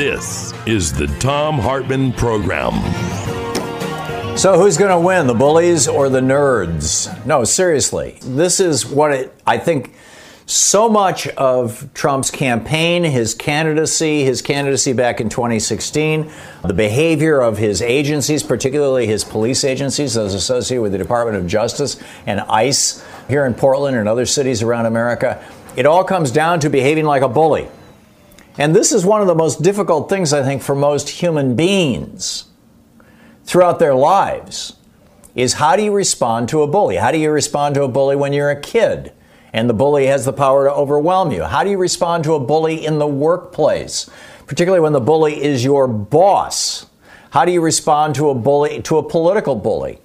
This is the Thom Hartmann Program. So, who's going to win, the bullies or the nerds? No, seriously. This is what it, I think so much of Trump's campaign, his candidacy, his candidacy back in 2016, the behavior of his agencies, particularly his police agencies, those associated with the Department of Justice and ICE here in Portland and other cities around America, it all comes down to behaving like a bully. And this is one of the most difficult things, I think, for most human beings throughout their lives is how do you respond to a bully? How do you respond to a bully when you're a kid and the bully has the power to overwhelm you? How do you respond to a bully in the workplace, particularly when the bully is your boss? How do you respond to a bully, to a political bully?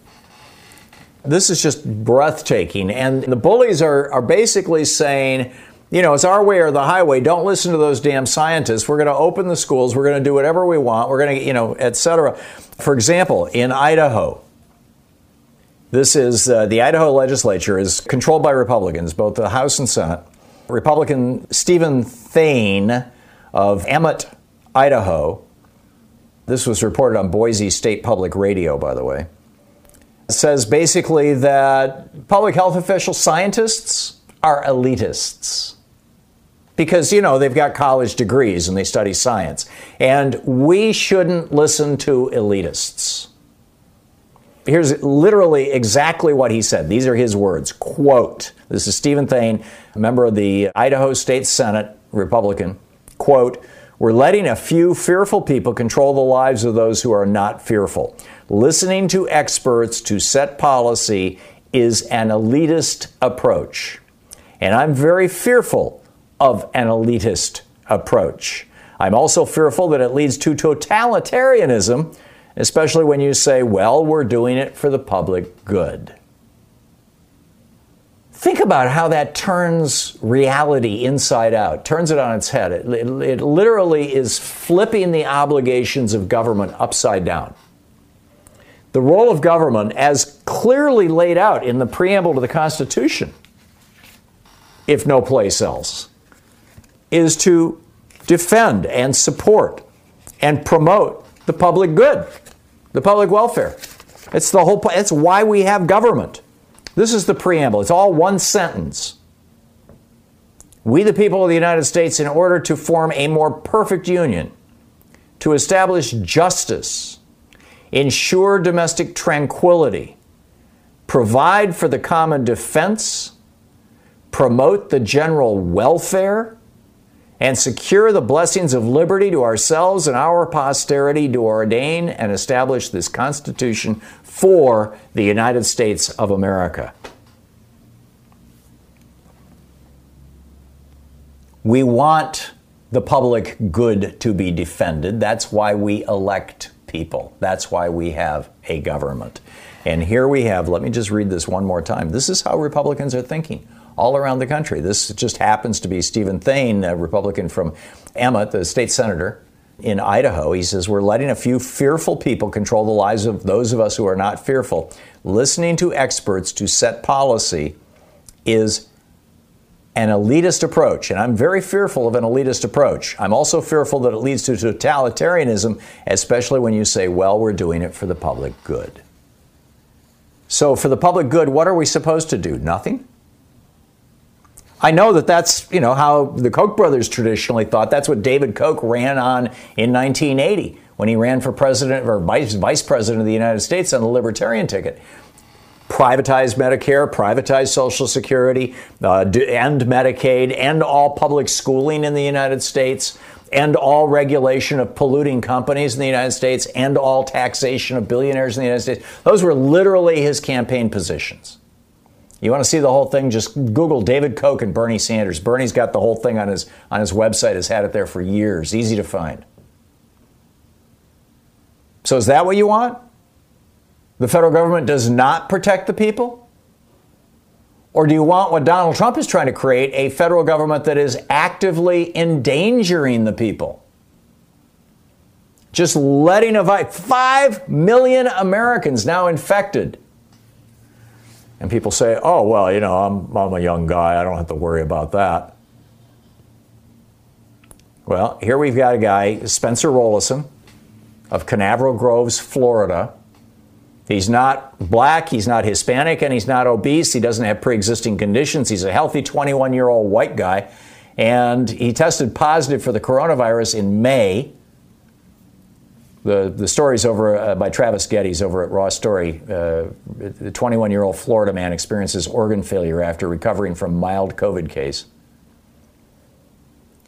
This is just breathtaking. And the bullies are, are basically saying, you know, it's our way or the highway. Don't listen to those damn scientists. We're going to open the schools. We're going to do whatever we want. We're going to, you know, et cetera. For example, in Idaho, this is uh, the Idaho legislature is controlled by Republicans, both the House and Senate. Republican Steven Thayn of Emmett, Idaho. This was reported on Boise State Public Radio, by the way. Says basically that public health officials, scientists, are elitists because, you know, they've got college degrees and they study science. And we shouldn't listen to elitists. Here's literally exactly what he said. These are his words. Quote, this is Steven Thayn, a member of the Idaho State Senate, Republican. Quote, we're letting a few fearful people control the lives of those who are not fearful. Listening to experts to set policy is an elitist approach. And I'm very fearful of an elitist approach. I'm also fearful that it leads to totalitarianism, especially when you say, well, we're doing it for the public good. Think about how that turns reality inside out, turns it on its head. It, it, it, literally is flipping the obligations of government upside down. The role of government, as clearly laid out in the preamble to the Constitution, if no place else, is to defend and support and promote the public good, the public welfare. It's the whole it's why we have government. This is the preamble. It's all one sentence. We the people of the United States in order to form a more perfect union, to establish justice, ensure domestic tranquility, provide for the common defense, promote the general welfare, and secure the blessings of liberty to ourselves and our posterity to ordain and establish this Constitution for the United States of America. We want the public good to be defended. That's why we elect people. That's why we have a government. And here we have, let me just read this one more time. This is how Republicans are thinking all around the country. This just happens to be Steven Thayn, a Republican from Emmett, the state senator in Idaho. He says, We're letting a few fearful people control the lives of those of us who are not fearful. Listening to experts to set policy is an elitist approach, and I'm very fearful of an elitist approach. I'm also fearful that it leads to totalitarianism, especially when you say, well, we're doing it for the public good. So, for the public good, what are we supposed to do? Nothing? I know that that's, you know, how the Koch brothers traditionally thought. That's what David Koch ran on in 1980 when he ran for president or vice, vice president of the United States on the libertarian ticket. Privatize Medicare, privatize Social Security, uh, end Medicaid, end all public schooling in the United States, end all regulation of polluting companies in the United States, end all taxation of billionaires in the United States. Those were literally his campaign positions. You want to see the whole thing? Just Google David Koch and Bernie Sanders. Bernie's got the whole thing on his on his website. Has had it there for years. Easy to find. So is that what you want? The federal government does not protect the people? Or do you want what Donald Trump is trying to create a federal government that is actively endangering the people? Just letting a virus, 5 million Americans now infected. And people say, oh, well, you know, I'm, I'm a young guy. I don't have to worry about that. Well, here we've got a guy, Spencer Rollison of Canaveral Groves, Florida. He's not black, he's not Hispanic, and he's not obese. He doesn't have pre existing conditions. He's a healthy 21 year old white guy. And he tested positive for the coronavirus in May. The, the story's over uh, by Travis Gettys over at Raw Story. Uh, the 21 year old Florida man experiences organ failure after recovering from mild COVID case.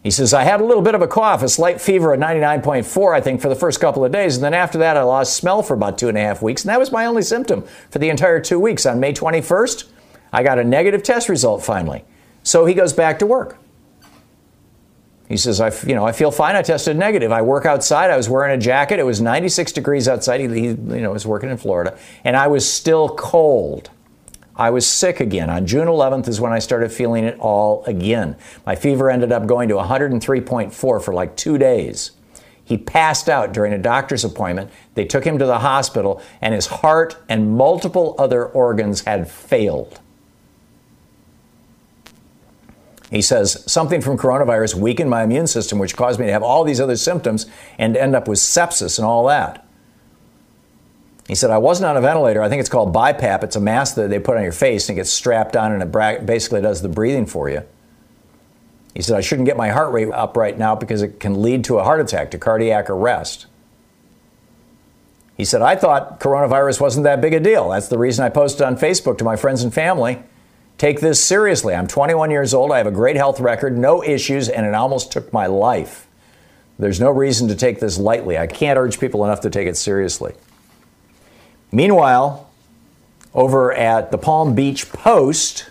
He says, I had a little bit of a cough, a slight fever at 99.4, I think, for the first couple of days. And then after that, I lost smell for about two and a half weeks. And that was my only symptom for the entire two weeks. On May 21st, I got a negative test result finally. So he goes back to work. He says, I, you know, I feel fine. I tested negative. I work outside. I was wearing a jacket. It was 96 degrees outside. He, he you know, was working in Florida. And I was still cold. I was sick again. On June 11th is when I started feeling it all again. My fever ended up going to 103.4 for like two days. He passed out during a doctor's appointment. They took him to the hospital, and his heart and multiple other organs had failed. He says, something from coronavirus weakened my immune system, which caused me to have all these other symptoms and end up with sepsis and all that. He said, I wasn't on a ventilator. I think it's called BiPAP. It's a mask that they put on your face and it gets strapped on and it basically does the breathing for you. He said, I shouldn't get my heart rate up right now because it can lead to a heart attack, to cardiac arrest. He said, I thought coronavirus wasn't that big a deal. That's the reason I posted on Facebook to my friends and family. Take this seriously. I'm 21 years old. I have a great health record, no issues, and it almost took my life. There's no reason to take this lightly. I can't urge people enough to take it seriously. Meanwhile, over at the Palm Beach Post,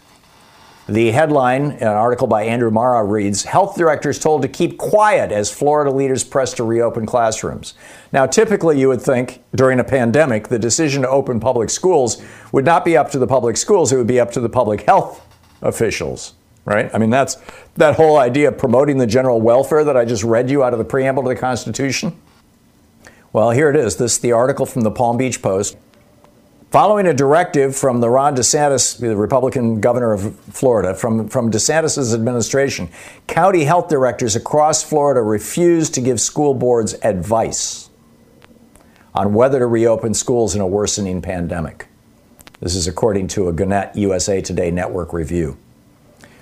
the headline, an article by Andrew Marra, reads Health directors told to keep quiet as Florida leaders press to reopen classrooms. Now, typically, you would think during a pandemic, the decision to open public schools would not be up to the public schools, it would be up to the public health officials, right? I mean, that's that whole idea of promoting the general welfare that I just read you out of the preamble to the Constitution. Well, here it is. This is the article from the Palm Beach Post. Following a directive from the Ron DeSantis, the Republican governor of Florida, from, from DeSantis' administration, county health directors across Florida refused to give school boards advice on whether to reopen schools in a worsening pandemic. This is according to a Gannett USA Today network review.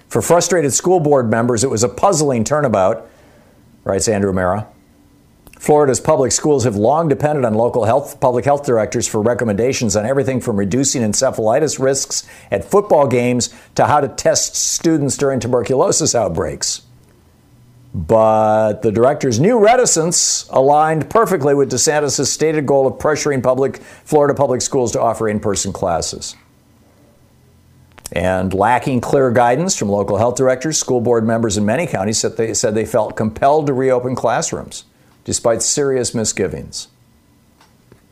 For frustrated school board members, it was a puzzling turnabout, writes Andrew Marra. Florida's public schools have long depended on local health, public health directors for recommendations on everything from reducing encephalitis risks at football games to how to test students during tuberculosis outbreaks. But the director's new reticence aligned perfectly with DeSantis' stated goal of pressuring public Florida public schools to offer in-person classes. And lacking clear guidance from local health directors, school board members in many counties said they, said they felt compelled to reopen classrooms despite serious misgivings.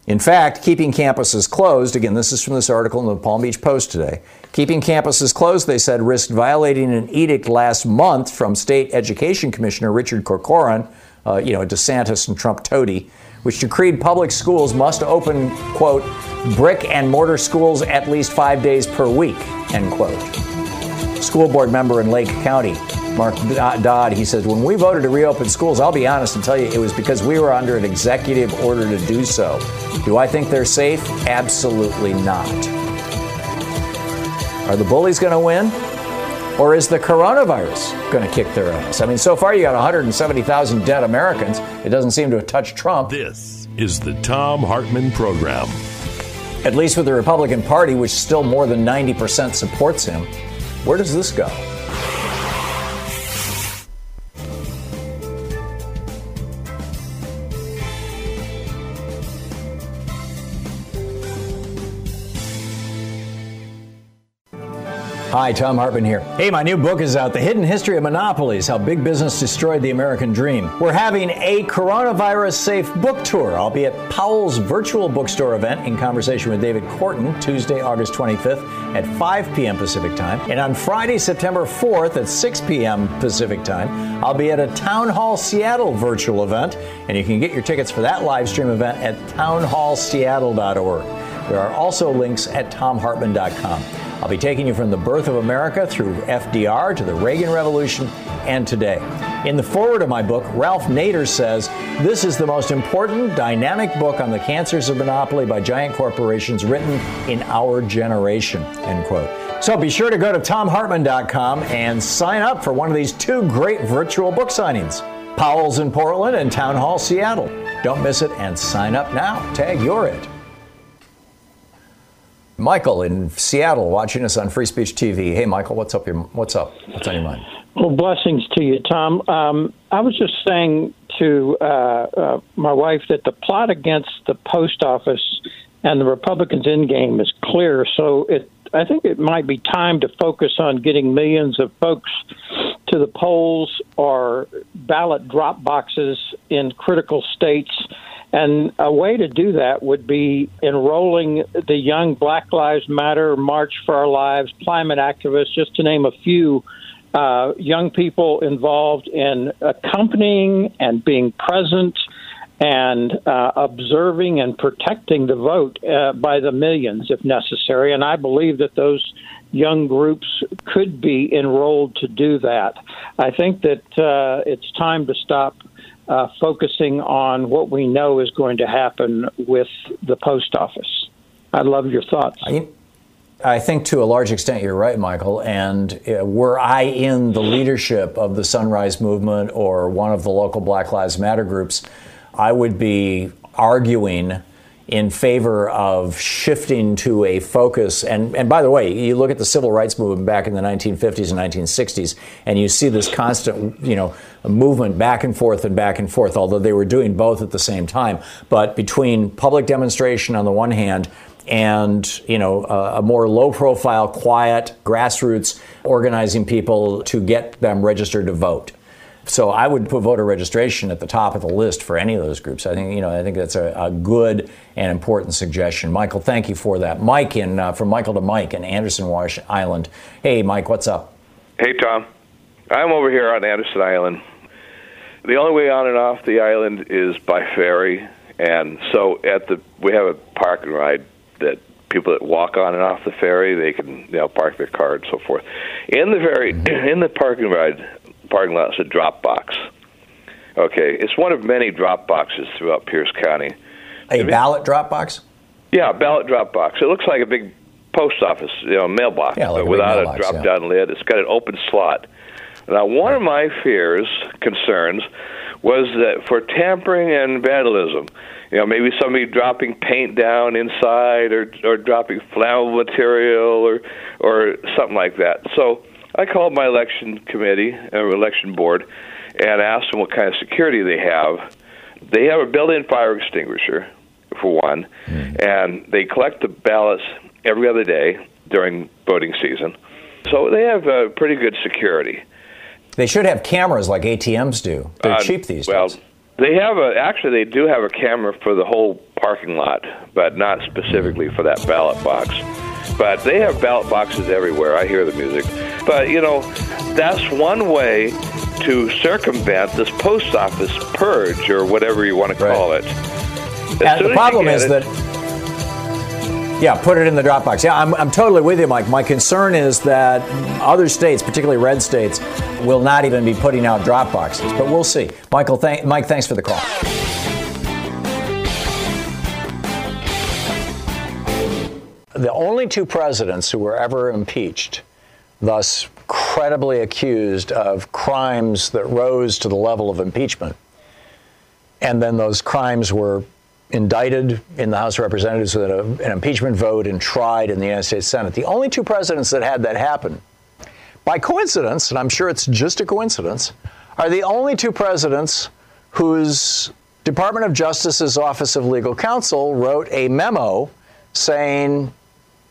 In fact, keeping campuses closed, again, this is from this article in the Palm Beach Post today. Keeping campuses closed, they said, risked violating an edict last month from State Education Commissioner Richard Corcoran, uh, you know, DeSantis and Trump toady, which decreed public schools must open, quote, brick and mortar schools at least five days per week, end quote. School board member in Lake County Mark Dodd, he says, when we voted to reopen schools, I'll be honest and tell you it was because we were under an executive order to do so. Do I think they're safe? Absolutely not. Are the bullies going to win? Or is the coronavirus going to kick their ass? I mean, so far you got 170,000 dead Americans. It doesn't seem to have touched Trump. This is the Thom Hartmann Program. At least with the Republican Party, which still more than 90% supports him. Where does this go? Hi, Thom Hartmann here. Hey, my new book is out The Hidden History of Monopolies How Big Business Destroyed the American Dream. We're having a coronavirus safe book tour. I'll be at Powell's virtual bookstore event in conversation with David Korten Tuesday, August 25th at 5 p.m. Pacific Time. And on Friday, September 4th at 6 p.m. Pacific Time, I'll be at a Town Hall Seattle virtual event. And you can get your tickets for that live stream event at townhallseattle.org. There are also links at thomhartmann.com. I'll be taking you from the birth of America through FDR to the Reagan Revolution and today. In the foreword of my book, Ralph Nader says, This is the most important, dynamic book on the cancers of monopoly by giant corporations written in our generation. End quote. So be sure to go to thomhartmann.com and sign up for one of these two great virtual book signings Powell's in Portland and Town Hall Seattle. Don't miss it and sign up now. Tag you're it. Michael in Seattle watching us on Free Speech TV. Hey, Michael, what's up? Your, what's up? What's on your mind? Well, blessings to you, Thom. Um, I was just saying to uh, uh, my wife that the plot against the post office and the Republicans' end game is clear. So it, I think it might be time to focus on getting millions of folks to the polls or ballot drop boxes in critical states and a way to do that would be enrolling the young Black Lives Matter, March for Our Lives, climate activists, just to name a few uh, young people involved in accompanying and being present and uh, observing and protecting the vote uh, by the millions if necessary. And I believe that those young groups could be enrolled to do that. I think that uh, it's time to stop uh, focusing on what we know is going to happen with the post office. I'd love your thoughts. I, I think to a large extent you're right, Michael. And uh, were I in the leadership of the Sunrise Movement or one of the local Black Lives Matter groups, I would be arguing in favor of shifting to a focus. And, and by the way, you look at the civil rights movement back in the 1950s and 1960s, and you see this constant, you know, movement back and forth and back and forth, although they were doing both at the same time. But between public demonstration on the one hand and you know a, a more low profile quiet grassroots organizing people to get them registered to vote so I would put voter registration at the top of the list for any of those groups. I think you know I think that's a, a good and important suggestion. Michael, thank you for that. Mike in uh, from Michael to Mike in Anderson Wash Island. Hey, Mike, what's up? Hey, Thom. I'm over here on Anderson Island. The only way on and off the island is by ferry, and so at the we have a park and ride that people that walk on and off the ferry they can you know park their car and so forth. In the ferry, in the parking ride parking lot is a drop box. Okay, it's one of many drop boxes throughout Pierce County. A ballot drop box? Yeah, a ballot drop box. It looks like a big post office, you know, mailbox, yeah, like but without mailbox, a drop yeah. down lid. It's got an open slot. Now, one of my fears, concerns, was that for tampering and vandalism, you know, maybe somebody dropping paint down inside or or dropping flammable material or or something like that. So I called my election committee or election board and asked them what kind of security they have. They have a built-in fire extinguisher, for one, mm. and they collect the ballots every other day during voting season. So they have uh, pretty good security. They should have cameras like ATMs do. They're uh, cheap these well, days. They have a actually they do have a camera for the whole parking lot, but not specifically for that ballot box. But they have ballot boxes everywhere. I hear the music. But, you know, that's one way to circumvent this post office purge or whatever you want to call right. it. The problem is it, that. Yeah, put it in the Dropbox. Yeah, I'm, I'm totally with you, Mike. My concern is that other states, particularly red states, will not even be putting out Dropboxes. But we'll see. Michael, th- Mike, thanks for the call. the only two presidents who were ever impeached, thus credibly accused of crimes that rose to the level of impeachment. And then those crimes were indicted in the House of Representatives with a, an impeachment vote and tried in the United States Senate. The only two presidents that had that happen, by coincidence, and I'm sure it's just a coincidence, are the only two presidents whose Department of Justice's Office of Legal Counsel wrote a memo saying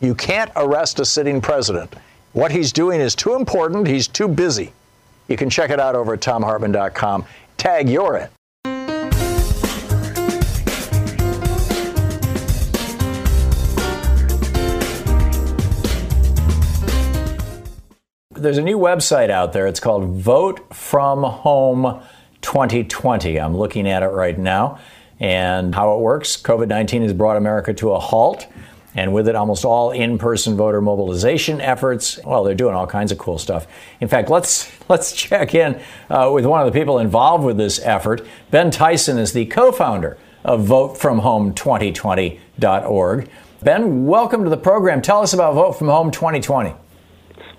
you can't arrest a sitting president. What he's doing is too important, he's too busy. You can check it out over at thomhartmann.com. Tag you're it. There's a new website out there. It's called Vote From Home 2020. I'm looking at it right now. And how it works COVID 19 has brought America to a halt. And with it, almost all in-person voter mobilization efforts. Well, they're doing all kinds of cool stuff. In fact, let's let's check in uh, with one of the people involved with this effort. Ben Tyson is the co-founder of VoteFromHome2020.org. Ben, welcome to the program. Tell us about Vote From Home 2020.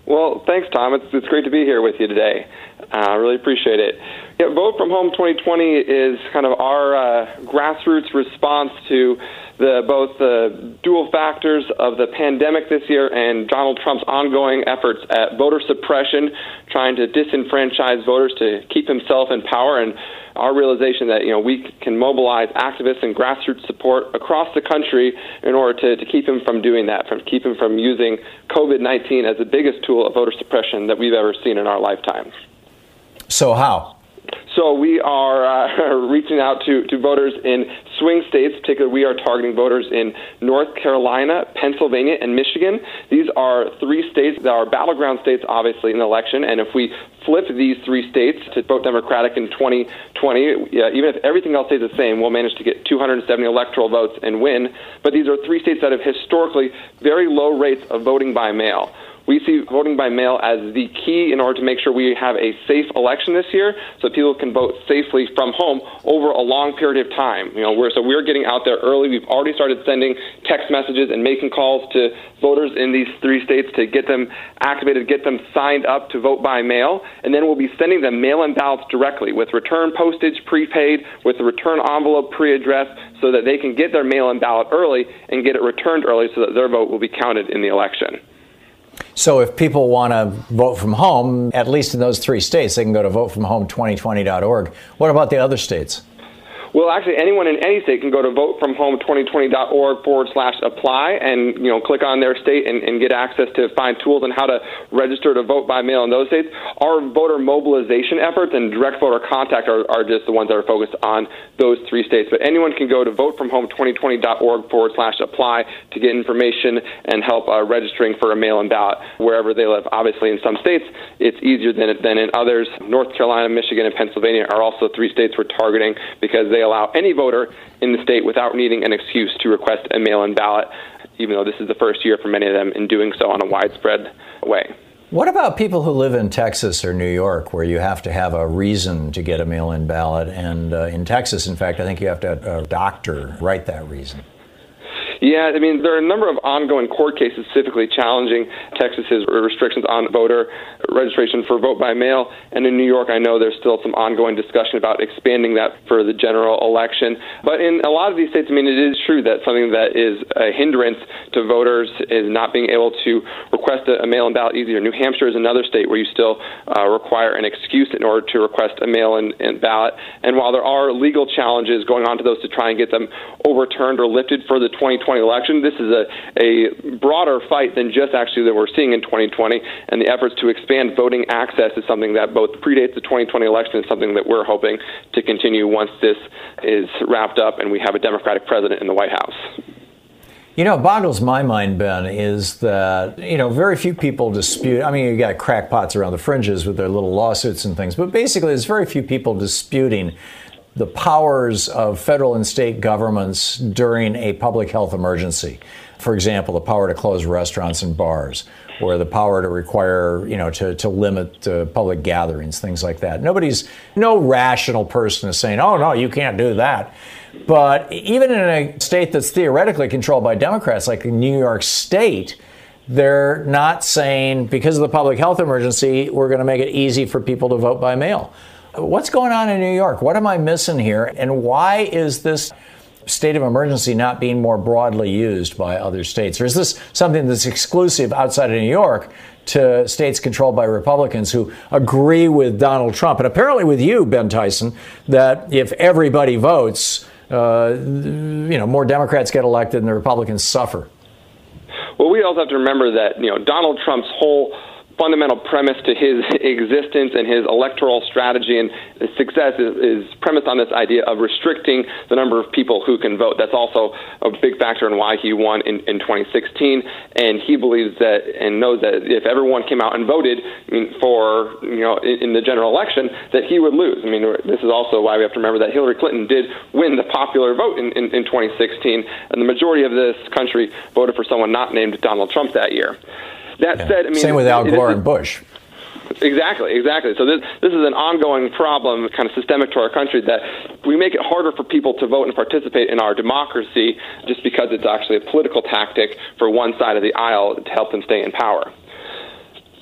Well, thanks, Thom. It's, it's great to be here with you today. Uh, I uh, really appreciate it. Yeah, Vote From Home 2020 is kind of our uh, grassroots response to the, both the dual factors of the pandemic this year and Donald Trump's ongoing efforts at voter suppression, trying to disenfranchise voters to keep himself in power, and our realization that you know we can mobilize activists and grassroots support across the country in order to, to keep him from doing that, from keep him from using COVID-19 as the biggest tool of voter suppression that we've ever seen in our lifetimes. So how? So we are uh, reaching out to, to voters in swing states. Particularly, we are targeting voters in North Carolina, Pennsylvania, and Michigan. These are three states that are battleground states, obviously, in the election. And if we flip these three states to vote Democratic in 2020, yeah, even if everything else stays the same, we'll manage to get 270 electoral votes and win. But these are three states that have historically very low rates of voting by mail. We see voting by mail as the key in order to make sure we have a safe election this year, so people can vote safely from home over a long period of time. You know, we're, so we're getting out there early. We've already started sending text messages and making calls to voters in these three states to get them activated, get them signed up to vote by mail, and then we'll be sending them mail-in ballots directly with return postage prepaid, with the return envelope pre-addressed, so that they can get their mail-in ballot early and get it returned early, so that their vote will be counted in the election. So if people want to vote from home, at least in those three states, they can go to votefromhome2020.org. What about the other states? Well, actually, anyone in any state can go to votefromhome2020.org forward slash apply and you know click on their state and, and get access to find tools on how to register to vote by mail in those states. Our voter mobilization efforts and direct voter contact are, are just the ones that are focused on those three states. But anyone can go to votefromhome2020.org forward slash apply to get information and help uh, registering for a mail-in ballot wherever they live. Obviously, in some states, it's easier than, than in others. North Carolina, Michigan, and Pennsylvania are also three states we're targeting because they allow any voter in the state without needing an excuse to request a mail in ballot, even though this is the first year for many of them in doing so on a widespread way. What about people who live in Texas or New York, where you have to have a reason to get a mail in ballot? And uh, in Texas, in fact, I think you have to have a doctor write that reason. Yeah, I mean, there are a number of ongoing court cases specifically challenging Texas's restrictions on voter registration for vote by mail. And in New York, I know there's still some ongoing discussion about expanding that for the general election. But in a lot of these states, I mean, it is true that something that is a hindrance to voters is not being able to request a, mail in ballot easier. New Hampshire is another state where you still uh, require an excuse in order to request a mail in ballot. And while there are legal challenges going on to those to try and get them overturned or lifted for the 2020 2020 election. This is a, a broader fight than just actually that we're seeing in 2020, and the efforts to expand voting access is something that both predates the 2020 election and something that we're hoping to continue once this is wrapped up and we have a Democratic president in the White House. You know, boggles my mind, Ben, is that, you know, very few people dispute. I mean, you got crackpots around the fringes with their little lawsuits and things, but basically, there's very few people disputing the powers of federal and state governments during a public health emergency. For example, the power to close restaurants and bars, or the power to require, you know, to, to limit uh, public gatherings, things like that. Nobody's, no rational person is saying, oh, no, you can't do that. But even in a state that's theoretically controlled by Democrats, like New York State, they're not saying because of the public health emergency, we're going to make it easy for people to vote by mail. What's going on in New York? What am I missing here? And why is this state of emergency not being more broadly used by other states? Or is this something that's exclusive outside of New York to states controlled by Republicans who agree with Donald Trump and apparently with you, Ben Tyson, that if everybody votes, uh, you know, more Democrats get elected and the Republicans suffer? Well, we also have to remember that you know Donald Trump's whole fundamental premise to his existence and his electoral strategy and success is, is, premised on this idea of restricting the number of people who can vote. That's also a big factor in why he won in, in 2016. And he believes that and knows that if everyone came out and voted for, you know, in, in the general election, that he would lose. I mean, this is also why we have to remember that Hillary Clinton did win the popular vote in, in, in 2016, and the majority of this country voted for someone not named Donald Trump that year. That yeah. said, I mean, same with Al Gore and Bush. Exactly, exactly. So this this is an ongoing problem, kind of systemic to our country, that we make it harder for people to vote and participate in our democracy just because it's actually a political tactic for one side of the aisle to help them stay in power.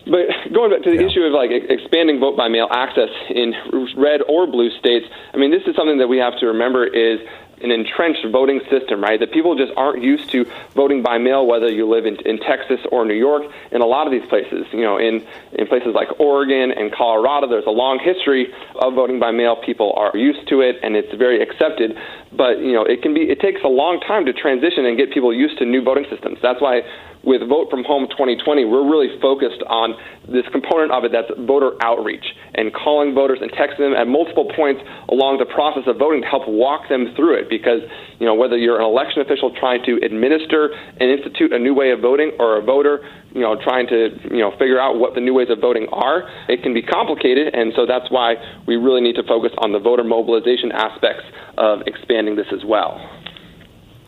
But going back to the yeah. issue of like expanding vote by mail access in red or blue states, I mean, this is something that we have to remember is an entrenched voting system, right? That people just aren't used to voting by mail, whether you live in, in Texas or New York. In a lot of these places, you know, in, in places like Oregon and Colorado, there's a long history of voting by mail. People are used to it, and it's very accepted. But you know, it can be it takes a long time to transition and get people used to new voting systems. That's why with Vote from Home 2020, we're really focused on this component of it that's voter outreach and calling voters and texting them at multiple points along the process of voting to help walk them through it. Because, you know, whether you're an election official trying to administer and institute a new way of voting or a voter, you know, trying to, you know, figure out what the new ways of voting are, it can be complicated. And so that's why we really need to focus on the voter mobilization aspects of expanding this as well.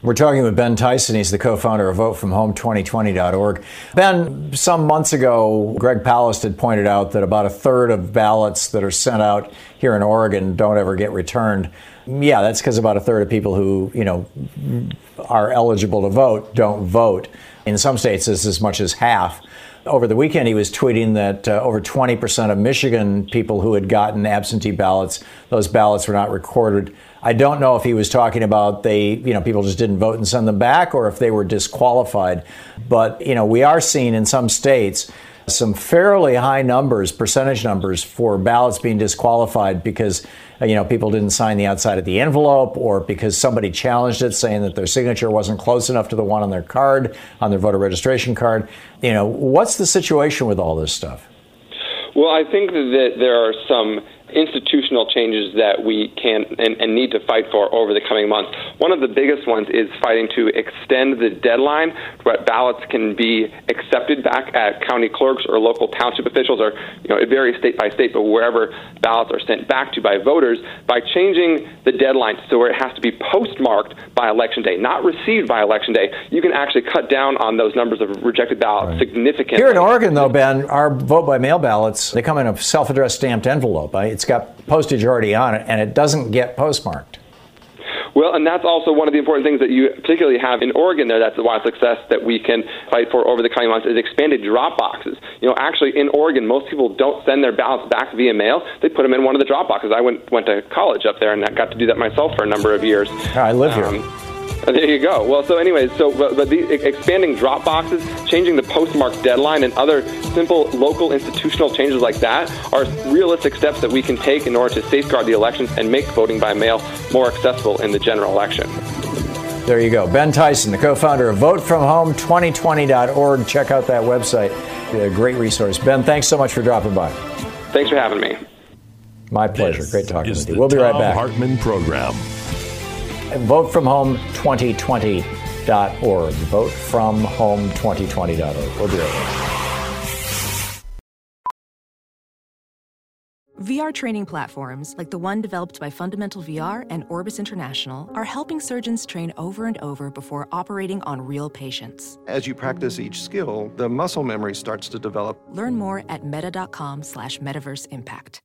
We're talking with Ben Tyson. He's the co founder of VoteFromHome2020.org. Ben, some months ago, Greg Palast had pointed out that about a third of ballots that are sent out here in Oregon don't ever get returned. Yeah, that's because about a third of people who, you know, are eligible to vote don't vote. In some states, it's as much as half. Over the weekend, he was tweeting that uh, over 20% of Michigan people who had gotten absentee ballots, those ballots were not recorded. I don't know if he was talking about they, you know, people just didn't vote and send them back or if they were disqualified. But, you know, we are seeing in some states some fairly high numbers, percentage numbers for ballots being disqualified because, you know, people didn't sign the outside of the envelope or because somebody challenged it saying that their signature wasn't close enough to the one on their card, on their voter registration card. You know, what's the situation with all this stuff? Well, I think that there are some institutional changes that we can and, and, need to fight for over the coming months. One of the biggest ones is fighting to extend the deadline where ballots can be accepted back at county clerks or local township officials, or you know, it varies state by state, but wherever ballots are sent back to by voters, by changing the deadline so where it has to be postmarked by election day, not received by election day, you can actually cut down on those numbers of rejected ballots right. significantly. Here in Oregon, though, Ben, our vote by mail ballots they come in a self-addressed stamped envelope. It's it's got postage already on it, and it doesn't get postmarked. Well, and that's also one of the important things that you particularly have in Oregon there. That's why success that we can fight for over the coming months is expanded drop boxes. You know, actually in Oregon, most people don't send their ballots back via mail. They put them in one of the drop boxes. I went went to college up there and I got to do that myself for a number of years. I live here. Um, There you go. Well, so anyways, so but, but the expanding drop boxes, changing the postmark deadline, and other simple local institutional changes like that are realistic steps that we can take in order to safeguard the elections and make voting by mail more accessible in the general election. There you go. Ben Tyson, the co founder of VoteFromHome2020.org. Check out that website. A great resource. Ben, thanks so much for dropping by. Thanks for having me. My pleasure. This Great talking with you. We'll be Thom right back. Hartmann Program. VoteFromHome2020.org. VoteFromHome2020.org. We'll be right back. VR training platforms, like the one developed by Fundamental VR and Orbis International, are helping surgeons train over and over before operating on real patients. As you practice each skill, the muscle memory starts to develop. Learn more at meta.com slash metaverse impact.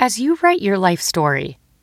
As you write your life story,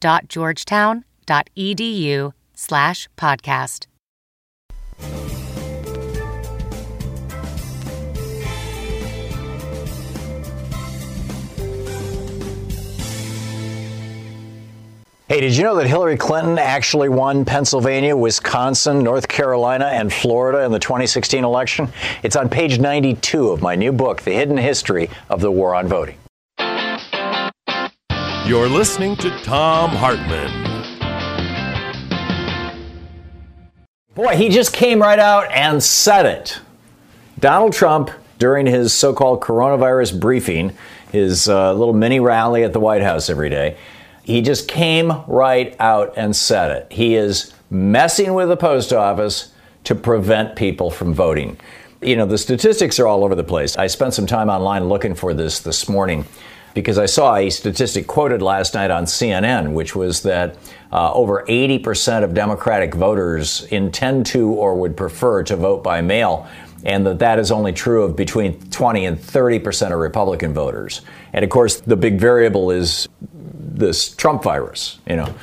scs.georgetown.edu slash podcast. Hey, did you know that Hillary Clinton actually won Pennsylvania, Wisconsin, North Carolina, and Florida in the 2016 election? It's on page 92 of my new book, The Hidden History of the War on Voting. You're listening to Thom Hartmann. Boy, he just came right out and said it. Donald Trump, during his so called coronavirus briefing, his uh, little mini rally at the White House every day, he just came right out and said it. He is messing with the post office to prevent people from voting. You know, the statistics are all over the place. I spent some time online looking for this this morning because I saw a statistic quoted last night on CNN, which was that uh, over 80% of Democratic voters intend to or would prefer to vote by mail, and that that is only true of between 20 and 30% of Republican voters. And of course, the big variable is this Trump virus, you know,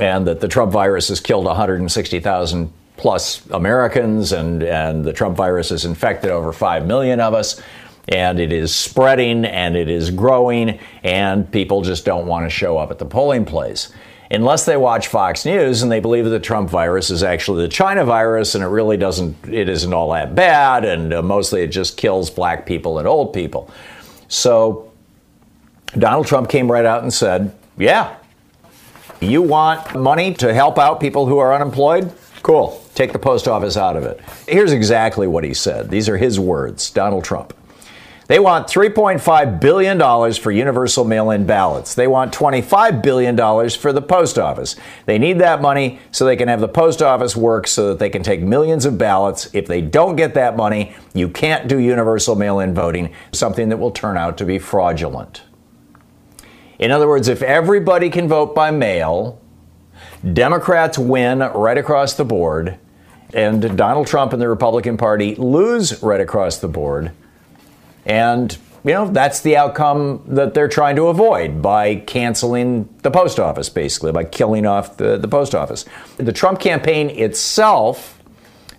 and that the Trump virus has killed 160,000 plus Americans, and, and the Trump virus has infected over 5 million of us, and it is spreading and it is growing, and people just don't want to show up at the polling place. Unless they watch Fox News and they believe that the Trump virus is actually the China virus and it really doesn't, it isn't all that bad, and uh, mostly it just kills black people and old people. So Donald Trump came right out and said, yeah. You want money to help out people who are unemployed? Cool. Take the post office out of it. Here's exactly what he said. These are his words, Donald Trump. They want $3.5 billion for universal mail in ballots. They want $25 billion for the post office. They need that money so they can have the post office work so that they can take millions of ballots. If they don't get that money, you can't do universal mail in voting, something that will turn out to be fraudulent. In other words, if everybody can vote by mail, Democrats win right across the board, and Donald Trump and the Republican Party lose right across the board. And, you know, that's the outcome that they're trying to avoid by canceling the post office, basically, by killing off the, the post office. The Trump campaign itself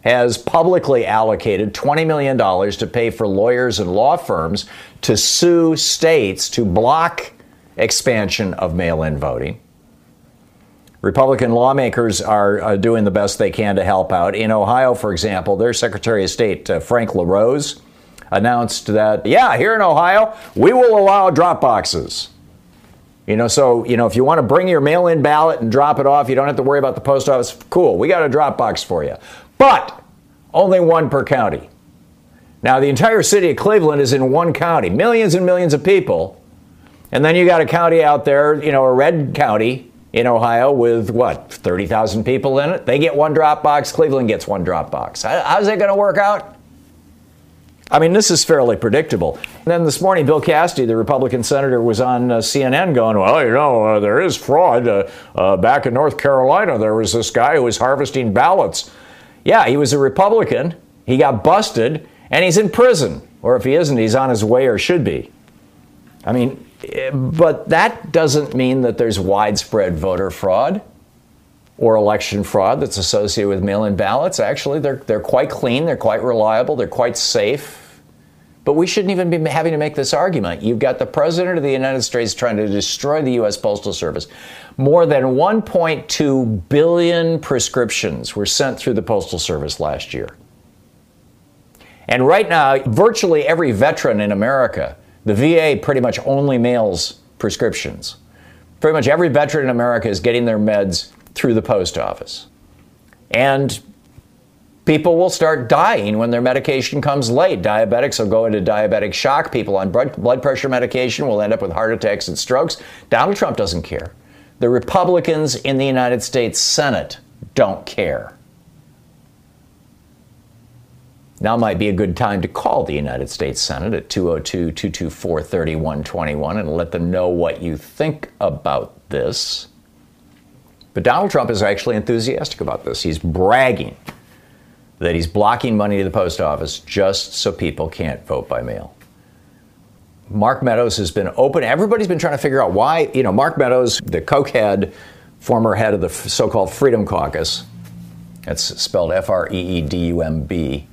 has publicly allocated $20 million to pay for lawyers and law firms to sue states to block expansion of mail in voting. Republican lawmakers are uh, doing the best they can to help out. In Ohio, for example, their Secretary of State, uh, Frank LaRose, announced that, yeah, here in Ohio, we will allow drop boxes. You know, so, you know, if you want to bring your mail in ballot and drop it off, you don't have to worry about the post office. Cool, we got a drop box for you. But only one per county. Now, the entire city of Cleveland is in one county, millions and millions of people. And then you got a county out there, you know, a red county in Ohio with what, 30,000 people in it? They get one drop box, Cleveland gets one drop box. How's that going to work out? I mean, this is fairly predictable. And then this morning, Bill Cassidy, the Republican senator, was on uh, CNN going, Well, you know, uh, there is fraud. Uh, uh, back in North Carolina, there was this guy who was harvesting ballots. Yeah, he was a Republican. He got busted, and he's in prison. Or if he isn't, he's on his way or should be. I mean, but that doesn't mean that there's widespread voter fraud or election fraud that's associated with mail in ballots. Actually, they're, they're quite clean, they're quite reliable, they're quite safe. But we shouldn't even be having to make this argument. You've got the President of the United States trying to destroy the U.S. Postal Service. More than 1.2 billion prescriptions were sent through the Postal Service last year. And right now, virtually every veteran in America The VA pretty much only mails prescriptions. Pretty much every veteran in America is getting their meds through the post office. And people will start dying when their medication comes late. Diabetics will go into diabetic shock. People on blood pressure medication will end up with heart attacks and strokes. Donald Trump doesn't care. The Republicans in the United States Senate don't care. Now might be a good time to call the United States Senate at 202 224 3121 and let them know what you think about this. But Donald Trump is actually enthusiastic about this. He's bragging that he's blocking money to the post office just so people can't vote by mail. Mark Meadows has been open. Everybody's been trying to figure out why, you know, Mark Meadows, the cokehead, former head of the so called Freedom Caucus, that's spelled F R E E D U M B,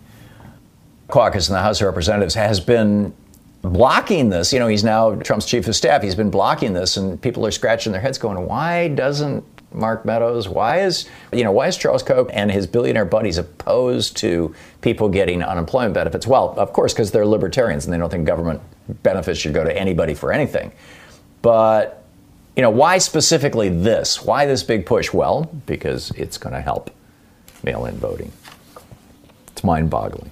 caucus in the House of Representatives, has been blocking this. You know, he's now Trump's chief of staff. He's been blocking this, and people are scratching their heads going, why doesn't Mark Meadows? Why is you know why is Charles Koch and his billionaire buddies opposed to people getting unemployment benefits? Well, of course, because they're libertarians and they don't think government benefits should go to anybody for anything. But you know why specifically this? Why this big push? Well, because it's going to help mail-in voting. It's mind-boggling.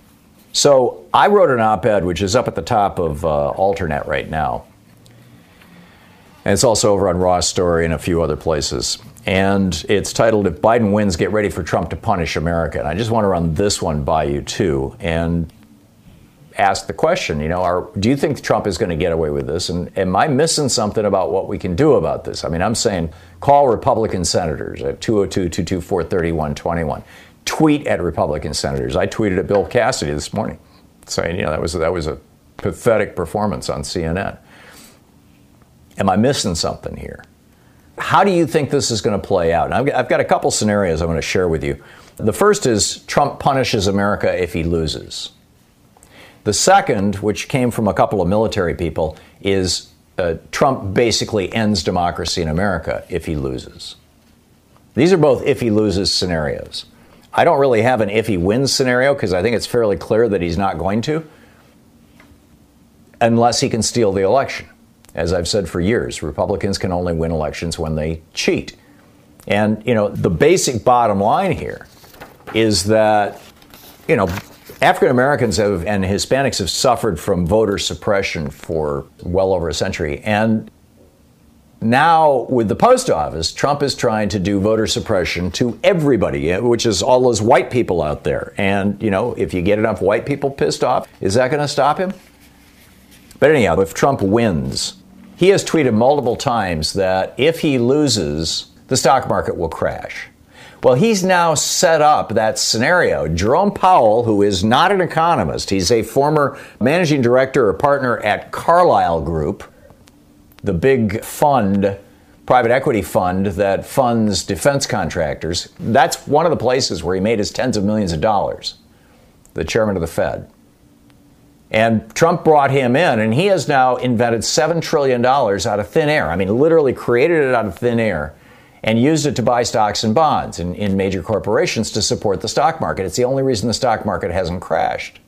So I wrote an op-ed which is up at the top of uh, Alternet right now. And it's also over on Raw Story and a few other places and it's titled If Biden Wins, Get Ready for Trump to Punish America. And I just want to run this one by you, too, and ask the question you know, are, do you think Trump is going to get away with this? And am I missing something about what we can do about this? I mean, I'm saying call Republican senators at 202 224 3121. Tweet at Republican senators. I tweeted at Bill Cassidy this morning saying, you know, that was, that was a pathetic performance on CNN. Am I missing something here? How do you think this is going to play out? And I've got a couple scenarios I'm going to share with you. The first is Trump punishes America if he loses. The second, which came from a couple of military people, is uh, Trump basically ends democracy in America if he loses. These are both if he loses scenarios. I don't really have an if he wins scenario because I think it's fairly clear that he's not going to, unless he can steal the election. As I've said for years, Republicans can only win elections when they cheat. And, you know, the basic bottom line here is that, you know, African Americans have and Hispanics have suffered from voter suppression for well over a century. And now, with the post office, Trump is trying to do voter suppression to everybody, eh, which is all those white people out there. And, you know, if you get enough white people pissed off, is that going to stop him? But anyhow, if Trump wins, he has tweeted multiple times that if he loses, the stock market will crash. Well, he's now set up that scenario. Jerome Powell, who is not an economist, he's a former managing director or partner at Carlyle Group, the big fund, private equity fund that funds defense contractors. That's one of the places where he made his tens of millions of dollars, the chairman of the Fed. And Trump brought him in, and he has now invented $7 trillion out of thin air. I mean, literally created it out of thin air and used it to buy stocks and bonds in, in major corporations to support the stock market. It's the only reason the stock market hasn't crashed.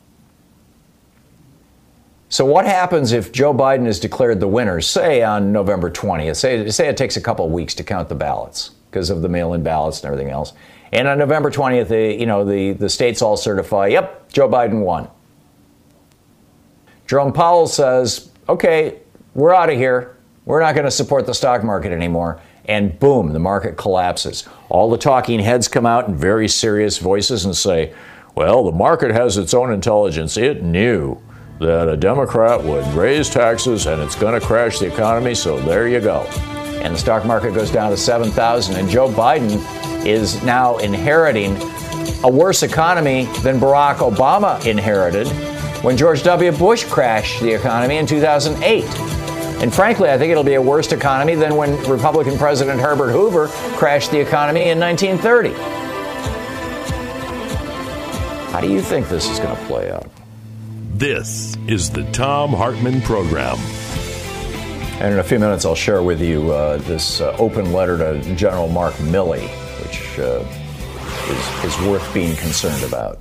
So, what happens if Joe Biden is declared the winner, say on November 20th? Say, say it takes a couple weeks to count the ballots because of the mail in ballots and everything else. And on November 20th, the, you know, the, the states all certify, yep, Joe Biden won. Jerome Powell says, okay, we're out of here. We're not going to support the stock market anymore. And boom, the market collapses. All the talking heads come out in very serious voices and say, well, the market has its own intelligence. It knew that a Democrat would raise taxes and it's going to crash the economy, so there you go. And the stock market goes down to 7,000, and Joe Biden is now inheriting a worse economy than Barack Obama inherited when George W. Bush crashed the economy in 2008. And frankly, I think it'll be a worse economy than when Republican President Herbert Hoover crashed the economy in 1930. How do you think this is going to play out? This is the Thom Hartmann Program. And in a few minutes, I'll share with you uh, this uh, open letter to General Mark Milley, which uh, is, is worth being concerned about.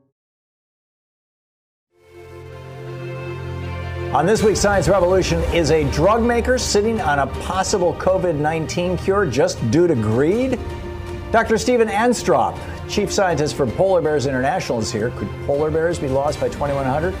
On this week's Science Revolution, is a drug maker sitting on a possible COVID 19 cure just due to greed? Dr. Steven Amstrup, chief scientist for Polar Bears International, is here. Could polar bears be lost by 2100?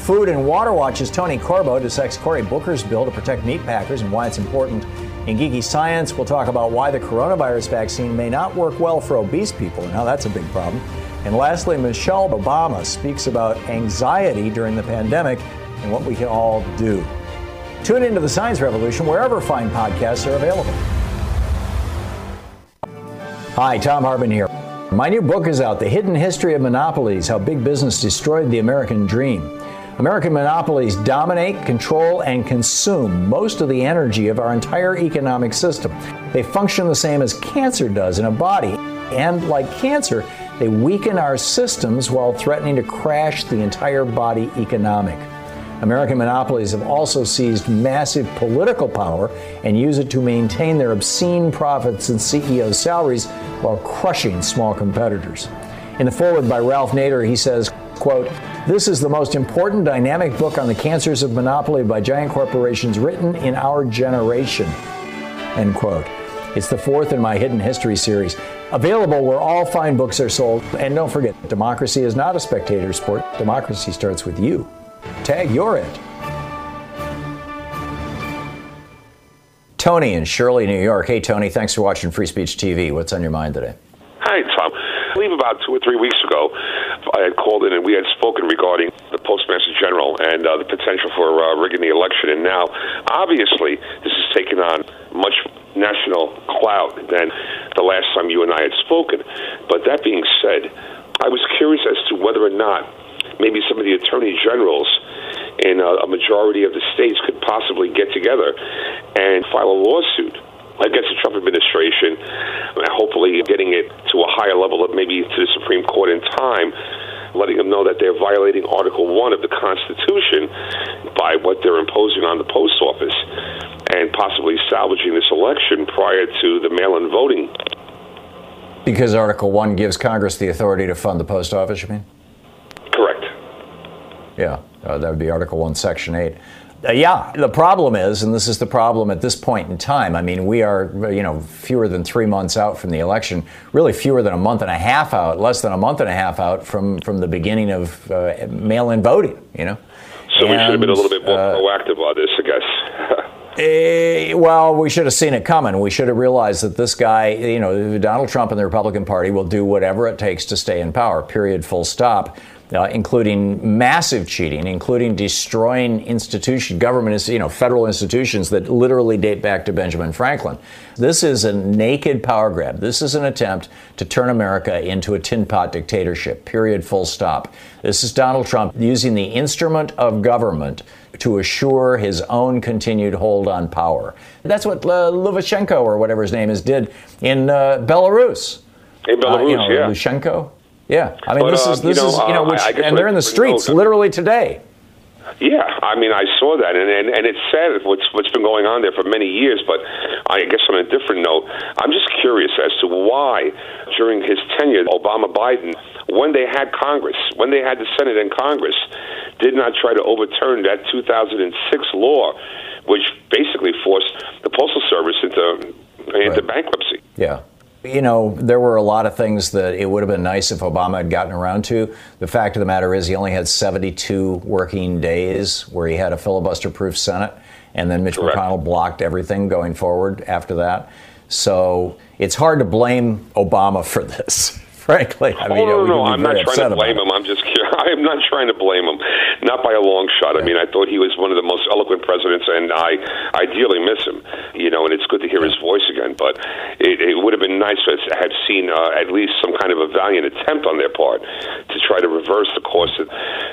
Food and Water Watch's Tony Corbo dissects Cory Booker's bill to protect meat packers and why it's important. In Geeky Science, we'll talk about why the coronavirus vaccine may not work well for obese people and how that's a big problem. And lastly, Michelle Obama speaks about anxiety during the pandemic and what we can all do. Tune into the Science Revolution wherever fine podcasts are available. Hi, Thom Hartmann here. My new book is out The Hidden History of Monopolies How Big Business Destroyed the American Dream. American monopolies dominate, control, and consume most of the energy of our entire economic system. They function the same as cancer does in a body, and like cancer, they weaken our systems while threatening to crash the entire body economic. American monopolies have also seized massive political power and use it to maintain their obscene profits and CEO salaries while crushing small competitors. In the foreword by Ralph Nader, he says, quote, this is the most important dynamic book on the cancers of monopoly by giant corporations written in our generation, end quote. It's the fourth in my Hidden History series. Available where all fine books are sold. And don't forget, democracy is not a spectator sport. Democracy starts with you. Tag you're it. Tony in Shirley, New York. Hey, Tony, thanks for watching Free Speech TV. What's on your mind today? Hi, Thom. I believe about two or three weeks ago, I had called in and we had spoken regarding the Postmaster General and uh, the potential for uh, rigging the election. And now, obviously, this has taken on much national clout than the last time you and I had spoken. But that being said, I was curious as to whether or not maybe some of the attorney generals in a, a majority of the states could possibly get together and file a lawsuit against the Trump administration, and hopefully getting it to a higher level of maybe to the Supreme Court in time, letting them know that they're violating Article 1 of the Constitution by what they're imposing on the post office and possibly salvaging this election prior to the mail in voting. Because Article 1 gives Congress the authority to fund the post office, you mean? Correct. Yeah, uh, that would be Article 1, Section 8. Uh, yeah, the problem is, and this is the problem at this point in time. I mean, we are, you know, fewer than three months out from the election, really fewer than a month and a half out, less than a month and a half out from, from the beginning of uh, mail in voting, you know? So and, we should have been a little bit more uh, proactive on this, I guess. Uh, well, we should have seen it coming. We should have realized that this guy, you know, Donald Trump and the Republican Party will do whatever it takes to stay in power, period, full stop uh, including massive cheating, including destroying institution, government, you know, federal institutions that literally date back to Benjamin Franklin. This is a naked power grab. This is an attempt to turn America into a tin pot dictatorship. Period. Full stop. This is Donald Trump using the instrument of government to assure his own continued hold on power. That's what uh, Lukashenko or whatever his name is did in uh, Belarus. In Belarus, uh, you know, yeah. Lukashenko. Yeah, I mean, but, this uh, is this you know, is you know, which, I, I and they're in the streets literally today. Yeah, I mean, I saw that, and, and and it's sad what's what's been going on there for many years. But I guess on a different note, I'm just curious as to why during his tenure, Obama Biden, when they had Congress, when they had the Senate and Congress, did not try to overturn that 2006 law, which basically forced the Postal Service into into right. bankruptcy. Yeah. You know, there were a lot of things that it would have been nice if Obama had gotten around to. The fact of the matter is, he only had 72 working days where he had a filibuster proof Senate, and then Mitch Correct. McConnell blocked everything going forward after that. So it's hard to blame Obama for this. Frankly, I mean, oh, no, no, no. I'm not trying to blame him. I'm just I'm not trying to blame him. Not by a long shot. I mean, I thought he was one of the most eloquent presidents, and I I dearly miss him. You know, and it's good to hear his voice again. But it, it would have been nice to have seen uh, at least some kind of a valiant attempt on their part to try to reverse the course that,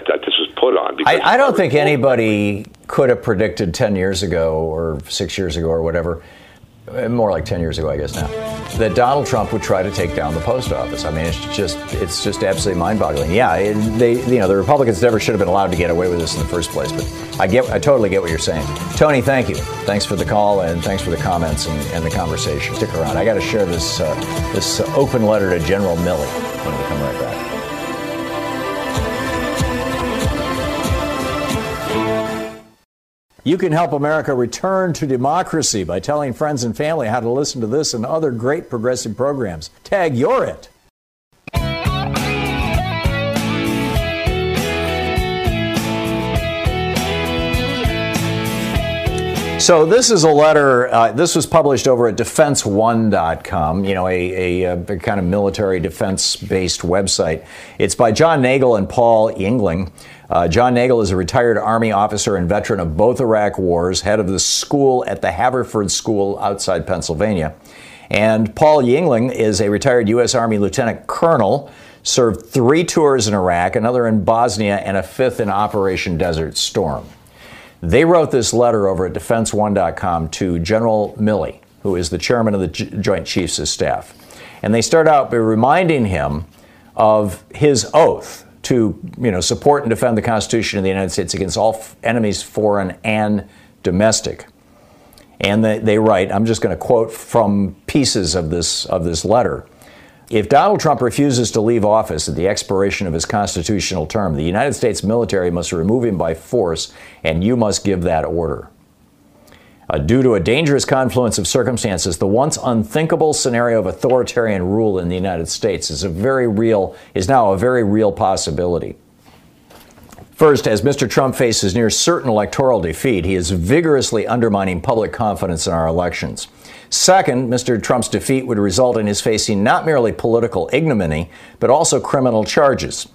that this was put on. I, I don't think anybody could have predicted 10 years ago or six years ago or whatever more like 10 years ago, I guess now, that Donald Trump would try to take down the post office. I mean, it's just it's just absolutely mind-boggling. Yeah, they you know the Republicans never should have been allowed to get away with this in the first place. But I get I totally get what you're saying, Tony. Thank you. Thanks for the call and thanks for the comments and, and the conversation. Stick around. I got to share this uh, this open letter to General Milley when You can help America return to democracy by telling friends and family how to listen to this and other great progressive programs. Tag You're It. So this is a letter. Uh, this was published over at DefenseOne.com. You know, a, a, a kind of military defense-based website. It's by John Nagl and Paul Yingling. Uh, John Nagl is a retired Army officer and veteran of both Iraq wars, head of the school at the Haverford School outside Pennsylvania. And Paul Yingling is a retired U.S. Army lieutenant colonel, served three tours in Iraq, another in Bosnia, and a fifth in Operation Desert Storm. They wrote this letter over at DefenseOne.com to General Milley, who is the chairman of the Joint Chiefs of Staff. And they start out by reminding him of his oath to you know, support and defend the Constitution of the United States against all f- enemies, foreign and domestic. And they, they write, I'm just going to quote from pieces of this, of this letter. If Donald Trump refuses to leave office at the expiration of his constitutional term, the United States military must remove him by force, and you must give that order. Uh, due to a dangerous confluence of circumstances, the once unthinkable scenario of authoritarian rule in the United States is a very real is now a very real possibility. First, as Mr. Trump faces near certain electoral defeat, he is vigorously undermining public confidence in our elections. Second, Mr. Trump's defeat would result in his facing not merely political ignominy, but also criminal charges.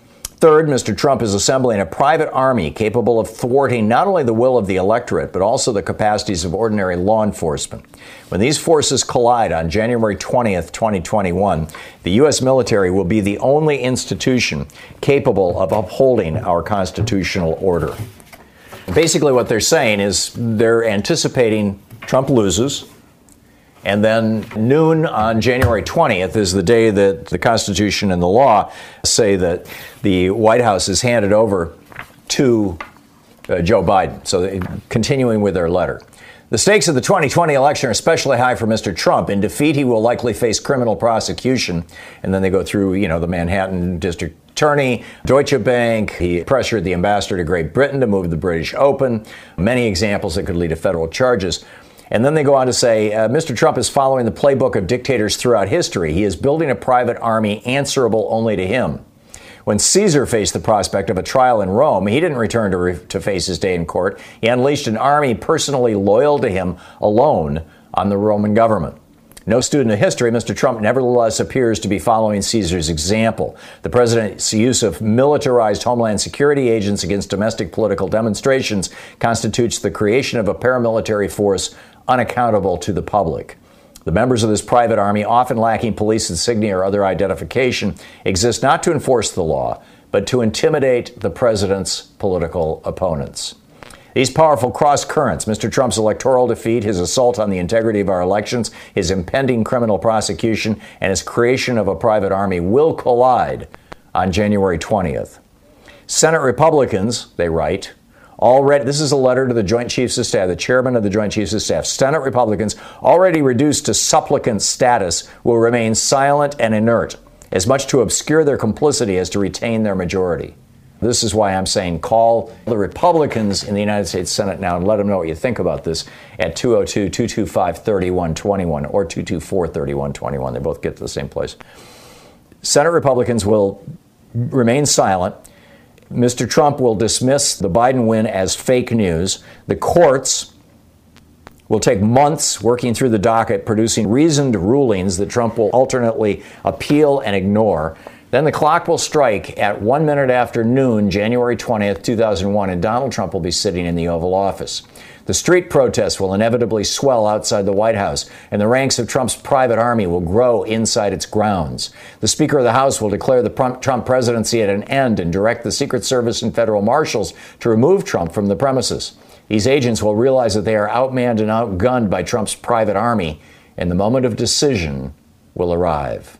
Third, Mr. Trump is assembling a private army capable of thwarting not only the will of the electorate, but also the capacities of ordinary law enforcement. When these forces collide on January 20th, 2021, the U.S. military will be the only institution capable of upholding our constitutional order. Basically, what they're saying is they're anticipating Trump loses, and then noon on January 20th is the day that the Constitution and the law say that the White House is handed over to uh, Joe Biden. So, continuing with their letter. The stakes of the 2020 election are especially high for Mr. Trump. In defeat, he will likely face criminal prosecution. And then they go through, you know, the Manhattan District Attorney, Deutsche Bank. He pressured the ambassador to Great Britain to move the British Open. Many examples that could lead to federal charges. And then they go on to say uh, Mr. Trump is following the playbook of dictators throughout history. He is building a private army answerable only to him. When Caesar faced the prospect of a trial in Rome, he didn't return to, re- to face his day in court. He unleashed an army personally loyal to him alone on the Roman government. No student of history, Mr. Trump nevertheless appears to be following Caesar's example. The president's use of militarized homeland security agents against domestic political demonstrations constitutes the creation of a paramilitary force unaccountable to the public. The members of this private army, often lacking police insignia or other identification, exist not to enforce the law, but to intimidate the president's political opponents. These powerful cross currents, Mr. Trump's electoral defeat, his assault on the integrity of our elections, his impending criminal prosecution, and his creation of a private army will collide on January 20th. Senate Republicans, they write, already this is a letter to the Joint Chiefs of Staff, the chairman of the Joint Chiefs of Staff. Senate Republicans, already reduced to supplicant status, will remain silent and inert, as much to obscure their complicity as to retain their majority. This is why I'm saying call the Republicans in the United States Senate now and let them know what you think about this at 202 225 3121 or 224 3121. They both get to the same place. Senate Republicans will remain silent. Mr. Trump will dismiss the Biden win as fake news. The courts will take months working through the docket, producing reasoned rulings that Trump will alternately appeal and ignore. Then the clock will strike at one minute after noon, January 20th, 2001, and Donald Trump will be sitting in the Oval Office. The street protests will inevitably swell outside the White House, and the ranks of Trump's private army will grow inside its grounds. The Speaker of the House will declare the Trump presidency at an end and direct the Secret Service and federal marshals to remove Trump from the premises. These agents will realize that they are outmanned and outgunned by Trump's private army, and the moment of decision will arrive.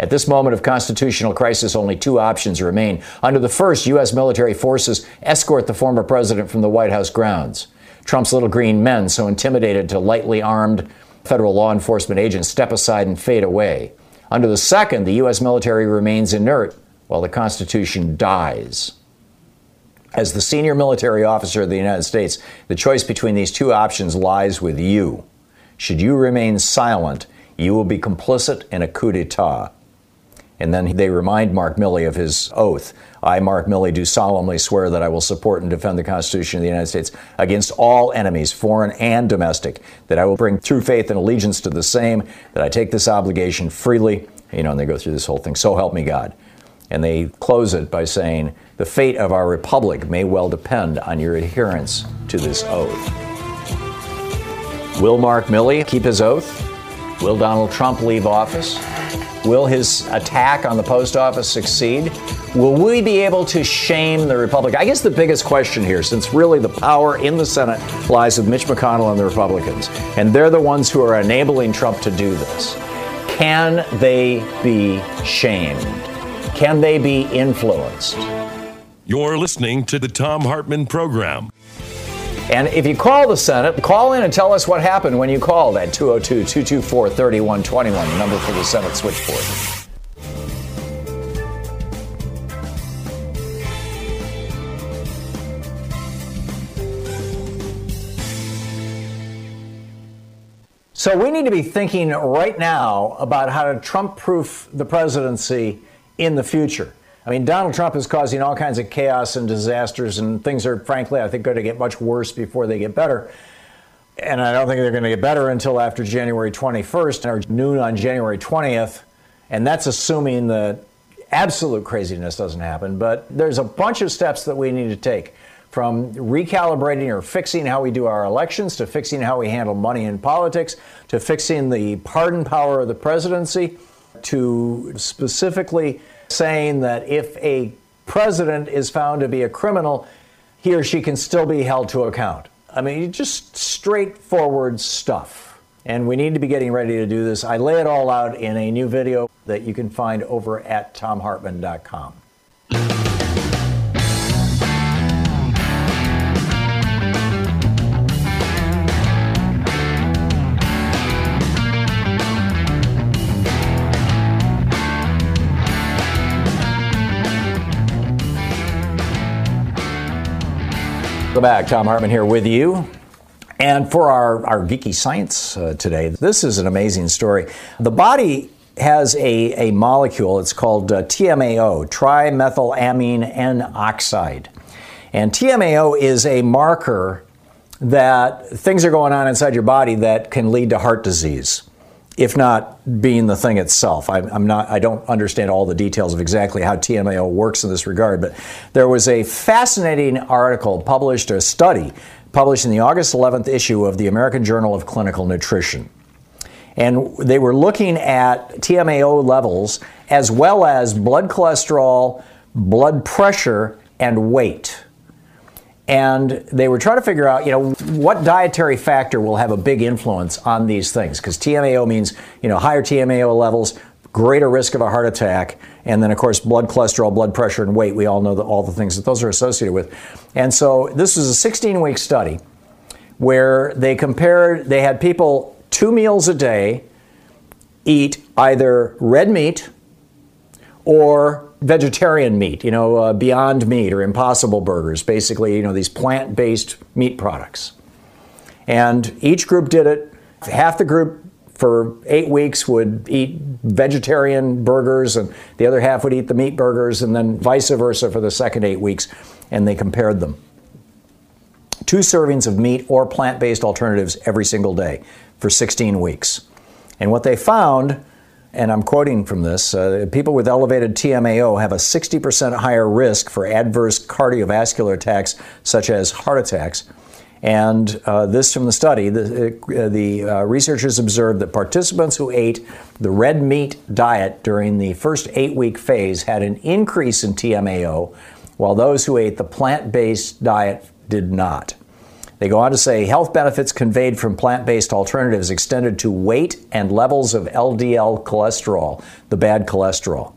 At this moment of constitutional crisis, only two options remain. Under the first, U.S. military forces escort the former president from the White House grounds. Trump's little green men, so intimidated to lightly armed federal law enforcement agents, step aside and fade away. Under the second, the U.S. military remains inert while the Constitution dies. As the senior military officer of the United States, the choice between these two options lies with you. Should you remain silent, you will be complicit in a coup d'etat. And then they remind Mark Milley of his oath. I, Mark Milley, do solemnly swear that I will support and defend the Constitution of the United States against all enemies, foreign and domestic, that I will bring true faith and allegiance to the same, that I take this obligation freely. You know, and they go through this whole thing. So help me God. And they close it by saying, The fate of our republic may well depend on your adherence to this oath. Will Mark Milley keep his oath? Will Donald Trump leave office? Will his attack on the post office succeed? Will we be able to shame the Republic? I guess the biggest question here, since really the power in the Senate lies with Mitch McConnell and the Republicans, and they're the ones who are enabling Trump to do this, can they be shamed? Can they be influenced? You're listening to the Thom Hartmann Program. And if you call the Senate, call in and tell us what happened when you called at 202 224 3121, the number for the Senate switchboard. So we need to be thinking right now about how to Trump proof the presidency in the future. I mean, Donald Trump is causing all kinds of chaos and disasters, and things are, frankly, I think, going to get much worse before they get better. And I don't think they're going to get better until after January 21st or noon on January 20th. And that's assuming that absolute craziness doesn't happen. But there's a bunch of steps that we need to take from recalibrating or fixing how we do our elections to fixing how we handle money in politics to fixing the pardon power of the presidency to specifically saying that if a president is found to be a criminal, he or she can still be held to account. I mean, just straightforward stuff. And we need to be getting ready to do this. I lay it all out in a new video that you can find over at thomhartmann.com. Welcome back. Thom Hartmann here with you. And for our, our geeky science uh, today, this is an amazing story. The body has a, a molecule, it's called uh, TMAO, trimethylamine N oxide. And TMAO is a marker that things are going on inside your body that can lead to heart disease if not being the thing itself. I, am not, I don't understand all the details of exactly how TMAO works in this regard, but there was a fascinating article published, a study published in the August 11th issue of the American Journal of Clinical Nutrition. And they were looking at TMAO levels as well as blood cholesterol, blood pressure, and weight and they were trying to figure out, you know, what dietary factor will have a big influence on these things because TMAO means, you know, higher TMAO levels, greater risk of a heart attack, and then of course blood cholesterol, blood pressure, and weight. We all know the, all the things that those are associated with. And so this was a 16-week study where they compared. They had people two meals a day eat either red meat or vegetarian meat, you know, uh, Beyond Meat or Impossible Burgers, basically, you know, these plant based meat products. And each group did it. Half the group for eight weeks would eat vegetarian burgers, and the other half would eat the meat burgers, and then vice versa for the second eight weeks. And they compared them. Two servings of meat or plant based alternatives every single day for 16 weeks. And what they found and I'm quoting from this uh, people with elevated TMAO have a 60% higher risk for adverse cardiovascular attacks, such as heart attacks. And uh, this from the study the, uh, the uh, researchers observed that participants who ate the red meat diet during the first eight week phase had an increase in TMAO, while those who ate the plant based diet did not. They go on to say health benefits conveyed from plant based alternatives extended to weight and levels of LDL cholesterol, the bad cholesterol.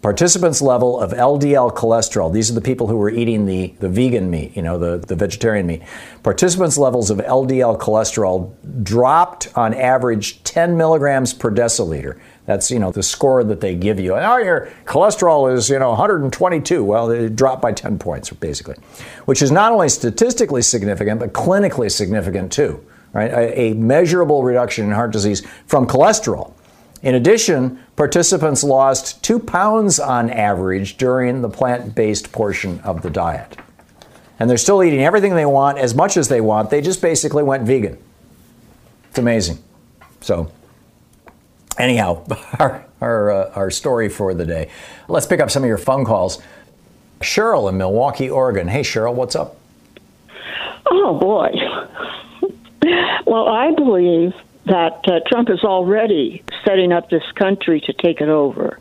Participants' level of LDL cholesterol, these are the people who were eating the, the vegan meat, you know, the, the vegetarian meat. Participants' levels of LDL cholesterol dropped on average 10 milligrams per deciliter. That's, you know, the score that they give you. Oh, your cholesterol is, you know, 122. Well, it dropped by 10 points, basically, which is not only statistically significant, but clinically significant too, right? A, a measurable reduction in heart disease from cholesterol. In addition, participants lost two pounds on average during the plant based portion of the diet. And they're still eating everything they want as much as they want. They just basically went vegan. It's amazing. So, anyhow, our, our, uh, our story for the day. Let's pick up some of your phone calls. Cheryl in Milwaukie, Oregon. Hey, Cheryl, what's up? Oh, boy. well, I believe that uh, Trump is already setting up this country to take it over.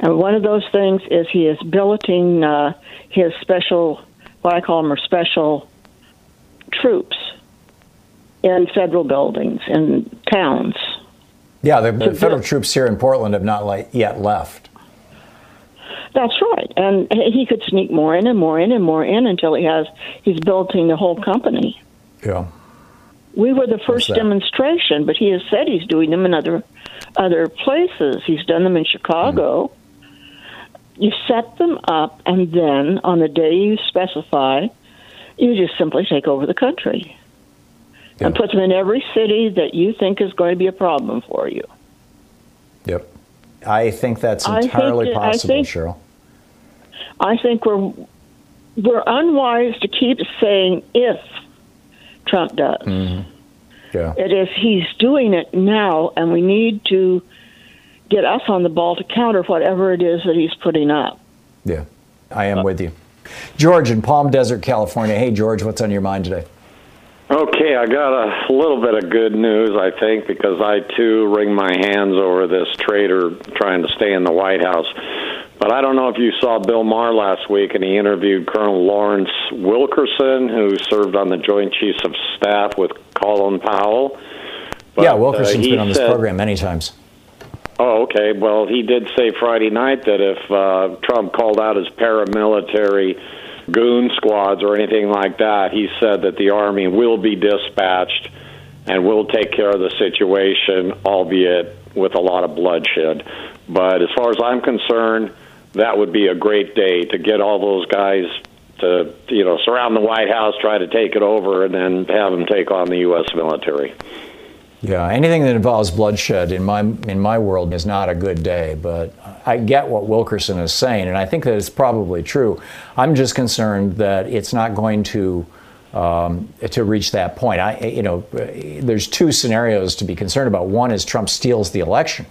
And one of those things is he is billeting uh, his special, what I call them are special troops in federal buildings in towns. Yeah, the, federal troops here in Portland have not like, yet left. That's right, and he could sneak more in and more in and more in until he has he's building the whole company. Yeah. We were the first demonstration, but he has said he's doing them in other other places. He's done them in Chicago. Mm. You set them up, and then on the day you specify, you just simply take over the country yeah. and put them in every city that you think is going to be a problem for you. Yep. I think that's entirely think, possible, think, Cheryl. I think we're we're unwise to keep saying if Trump does. Mm-hmm. Yeah. It is he's doing it now, and we need to get us on the ball to counter whatever it is that he's putting up. Yeah, I am uh, with you. George in Palm Desert, California. Hey, George, what's on your mind today? Okay, I got a little bit of good news, I think, because I too wring my hands over this traitor trying to stay in the White House. But I don't know if you saw Bill Maher last week, and he interviewed Colonel Lawrence Wilkerson, who served on the Joint Chiefs of Staff with Colin Powell. But, yeah, Wilkerson's uh, been on this said, program many times. Oh, okay. Well, he did say Friday night that if uh, Trump called out his paramilitary goon squads or anything like that. He said that the Army will be dispatched and will take care of the situation, albeit with a lot of bloodshed. But as far as I'm concerned, that would be a great day to get all those guys to, you know, surround the White House, try to take it over, and then have them take on the U.S. military. Yeah, anything that involves bloodshed in my in my world is not a good day. But I get what Wilkerson is saying, and I think that it's probably true. I'm just concerned that it's not going to um, to reach that point. I, you know, there's two scenarios to be concerned about. One is Trump steals the election,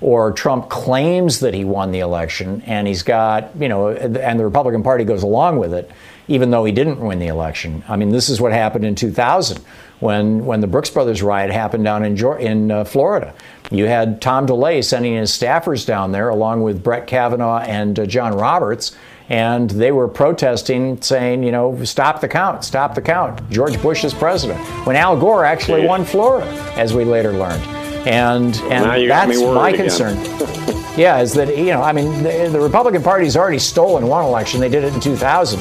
or Trump claims that he won the election, and he's got, you know, and the Republican Party goes along with it, even though he didn't win the election. I mean, this is what happened in 2000 when when the Brooks Brothers riot happened down in in uh, Florida. You had Tom DeLay sending his staffers down there along with Brett Kavanaugh and uh, John Roberts, and they were protesting, saying, you know, stop the count, stop the count. George Bush is president. When Al Gore actually won Florida, as we later learned. And and that's my concern. yeah, is that you know I mean the, the, Republican Party's already stolen one election. They did it in 2000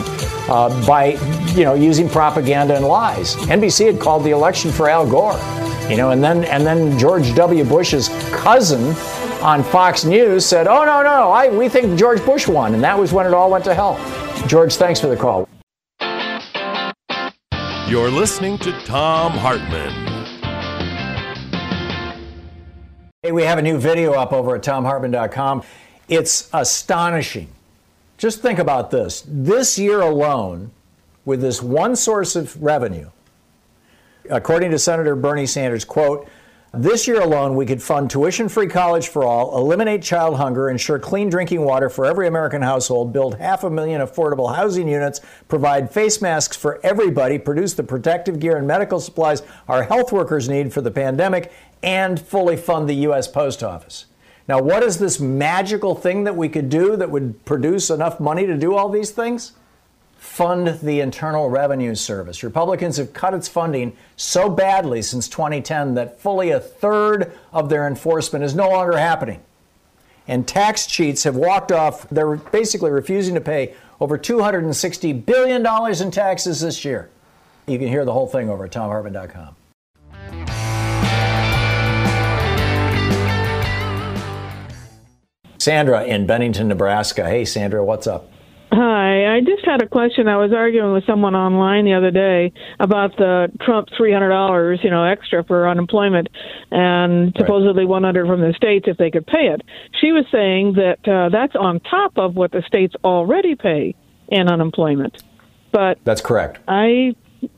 uh, by you know using propaganda and lies. NBC had called the election for Al Gore, you know, and then and then George W. Bush's cousin on Fox News said, "Oh no no, I, we think George Bush won," and that was when it all went to hell. George, thanks for the call. You're listening to Thom Hartmann. Hey, we have a new video up over at thomhartmann.com. It's astonishing. Just think about this. This year alone, with this one source of revenue, according to Senator Bernie Sanders, quote, This year alone, we could fund tuition free college for all, eliminate child hunger, ensure clean drinking water for every American household, build half a million affordable housing units, provide face masks for everybody, produce the protective gear and medical supplies our health workers need for the pandemic, and fully fund the U.S. Post Office. Now, what is this magical thing that we could do that would produce enough money to do all these things? Fund the Internal Revenue Service. Republicans have cut its funding so badly since 2010 that fully a third of their enforcement is no longer happening. And tax cheats have walked off. They're basically refusing to pay over $260 billion in taxes this year. You can hear the whole thing over at thomhartmann.com. Sandra in Bennington, Nebraska. Hey, Sandra, what's up? Hi, I just had a question. I was arguing with someone online the other day about the Trump three hundred dollars, you know, extra for unemployment, and supposedly one hundred from the states if they could pay it. She was saying that uh, that's on top of what the states already pay in unemployment. But that's correct. I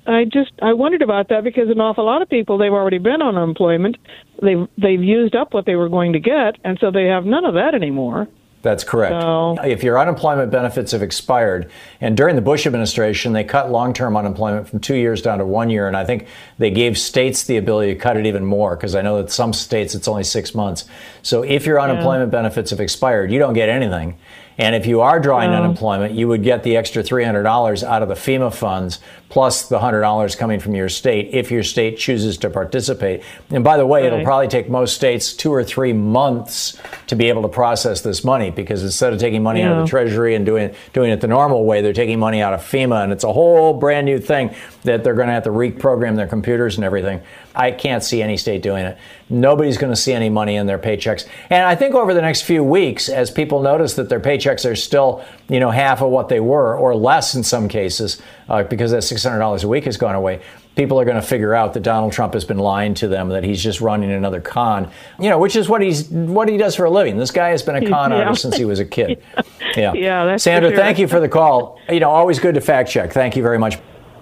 I just I wondered about that because an awful lot of people they've already been on unemployment. They've they've used up what they were going to get, and so they have none of that anymore. That's correct. So, if your unemployment benefits have expired, and during the Bush administration, they cut long term unemployment from two years down to one year, and I think they gave states the ability to cut it even more because I know that some states it's only six months. So if your unemployment yeah. benefits have expired, you don't get anything. And if you are drawing unemployment, you would get the extra $300 out of the FEMA funds plus the $100 coming from your state if your state chooses to participate. And by the way, right. it'll probably take most states two or three months to be able to process this money because instead of taking money yeah. out of the Treasury and doing, doing it the normal way, they're taking money out of FEMA. And it's a whole brand new thing that they're going to have to reprogram their computers and everything. I can't see any state doing it. Nobody's going to see any money in their paychecks. And I think over the next few weeks, as people notice that their paychecks are still, you know, half of what they were or less in some cases, uh, because that $600 a week has gone away, people are going to figure out that Donald Trump has been lying to them, that he's just running another con, you know, which is what he's what he does for a living. This guy has been a con yeah. artist since he was a kid. Yeah, yeah. that's Sandra, sure. thank you for the call. You know, always good to fact check. Thank you very much.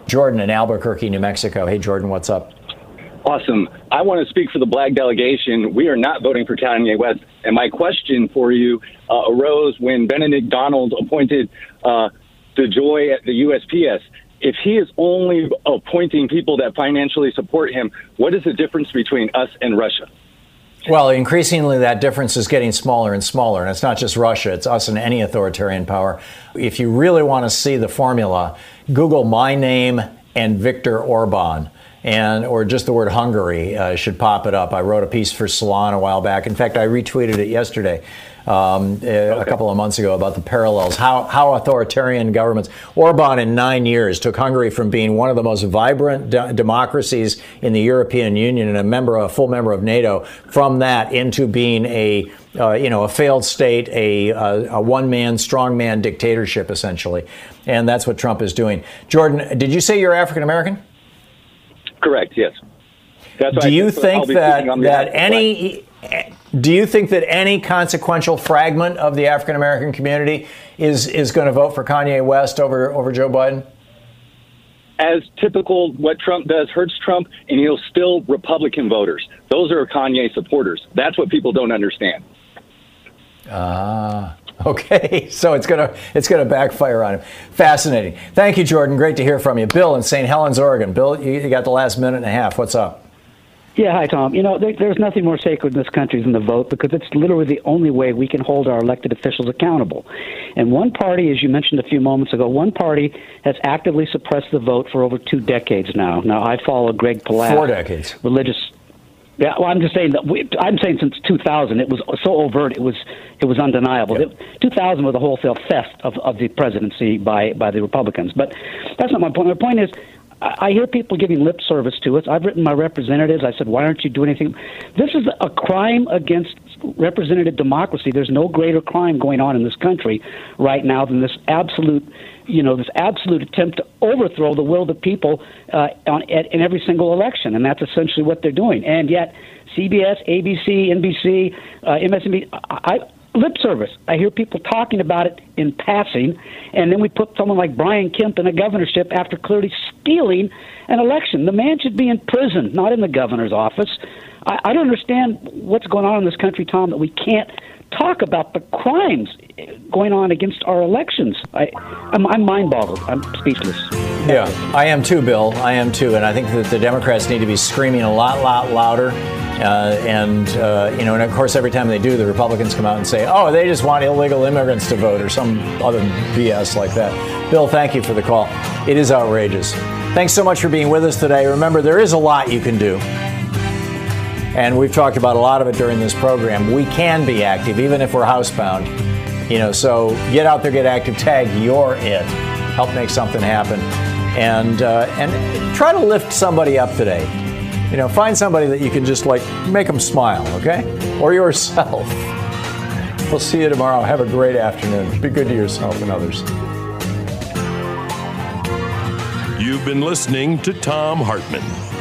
Jordan in Albuquerque, New Mexico. Hey, Jordan, what's up? Awesome. I want to speak for the black delegation. We are not voting for Kanye West. And my question for you uh, arose when Benedict Donald appointed uh, DeJoy at the USPS. If he is only appointing people that financially support him, what is the difference between us and Russia? Well, increasingly that difference is getting smaller and smaller. And it's not just Russia, it's us and any authoritarian power. If you really want to see the formula, Google my name and Viktor Orban and or just the word Hungary uh, should pop it up. I wrote a piece for Salon a while back. In fact, I retweeted it yesterday, um, okay. a couple of months ago, about the parallels. How how authoritarian governments. Orban in nine years took Hungary from being one of the most vibrant de- democracies in the European Union and a member, a full member of NATO, from that into being a uh, you know, a failed state, a, a, a one man, strong man dictatorship, essentially. And that's what Trump is doing. Jordan, did you say you're African American? Correct. Yes. That's do you think that that any do you think that any consequential fragment of the African American community is is going to vote for Kanye West over over Joe Biden? As typical, what Trump does hurts Trump, and he'll still Republican voters. Those are Kanye supporters. That's what people don't understand. Ah. Okay, so it's gonna it's gonna backfire on him. Fascinating. Thank you, Jordan. Great to hear from you. Bill in St. Helens, Oregon. Bill, you got the last minute and a half. What's up? Yeah, hi, Thom. You know, there, there's nothing more sacred in this country than the vote because it's literally the only way we can hold our elected officials accountable. And one party, as you mentioned a few moments ago, one party has actively suppressed the vote for over two decades now. Now, I follow Greg Palast. Four decades. Religious yeah, well, I'm just saying that we, I'm saying since 2000, it was so overt, it was it was undeniable. Yep. 2000 was a wholesale theft of, of the presidency by by the Republicans. But that's not my point. My point is, I, hear people giving lip service to it. I've written my representatives. I said, why aren't you doing anything? This is a crime against representative democracy. There's no greater crime going on in this country right now than this absolute you know, this absolute attempt to overthrow the will of the people uh, on, at, in every single election, and that's essentially what they're doing. And yet, CBS, ABC, NBC, uh, MSNBC, I, lip service. I hear people talking about it in passing, and then we put someone like Brian Kemp in a governorship after clearly stealing an election. The man should be in prison, not in the governor's office. I, I don't understand what's going on in this country, Thom, that we can't talk about the crimes going on against our elections. I, I'm, I'm mind boggled. I'm speechless. Yeah, I am too, Bill. I am too, and I think that the Democrats need to be screaming a lot, lot louder. Uh, and uh, you know, and of course, every time they do, the Republicans come out and say, "Oh, they just want illegal immigrants to vote," or some other BS like that. Bill, thank you for the call. It is outrageous. Thanks so much for being with us today. Remember, there is a lot you can do. And we've talked about a lot of it during this program. We can be active, even if we're housebound. You know, so get out there, get active, tag you're it. Help make something happen. And, uh, and try to lift somebody up today. You know, find somebody that you can just like make them smile, okay? Or yourself. We'll see you tomorrow. Have a great afternoon. Be good to yourself and others. You've been listening to Thom Hartmann.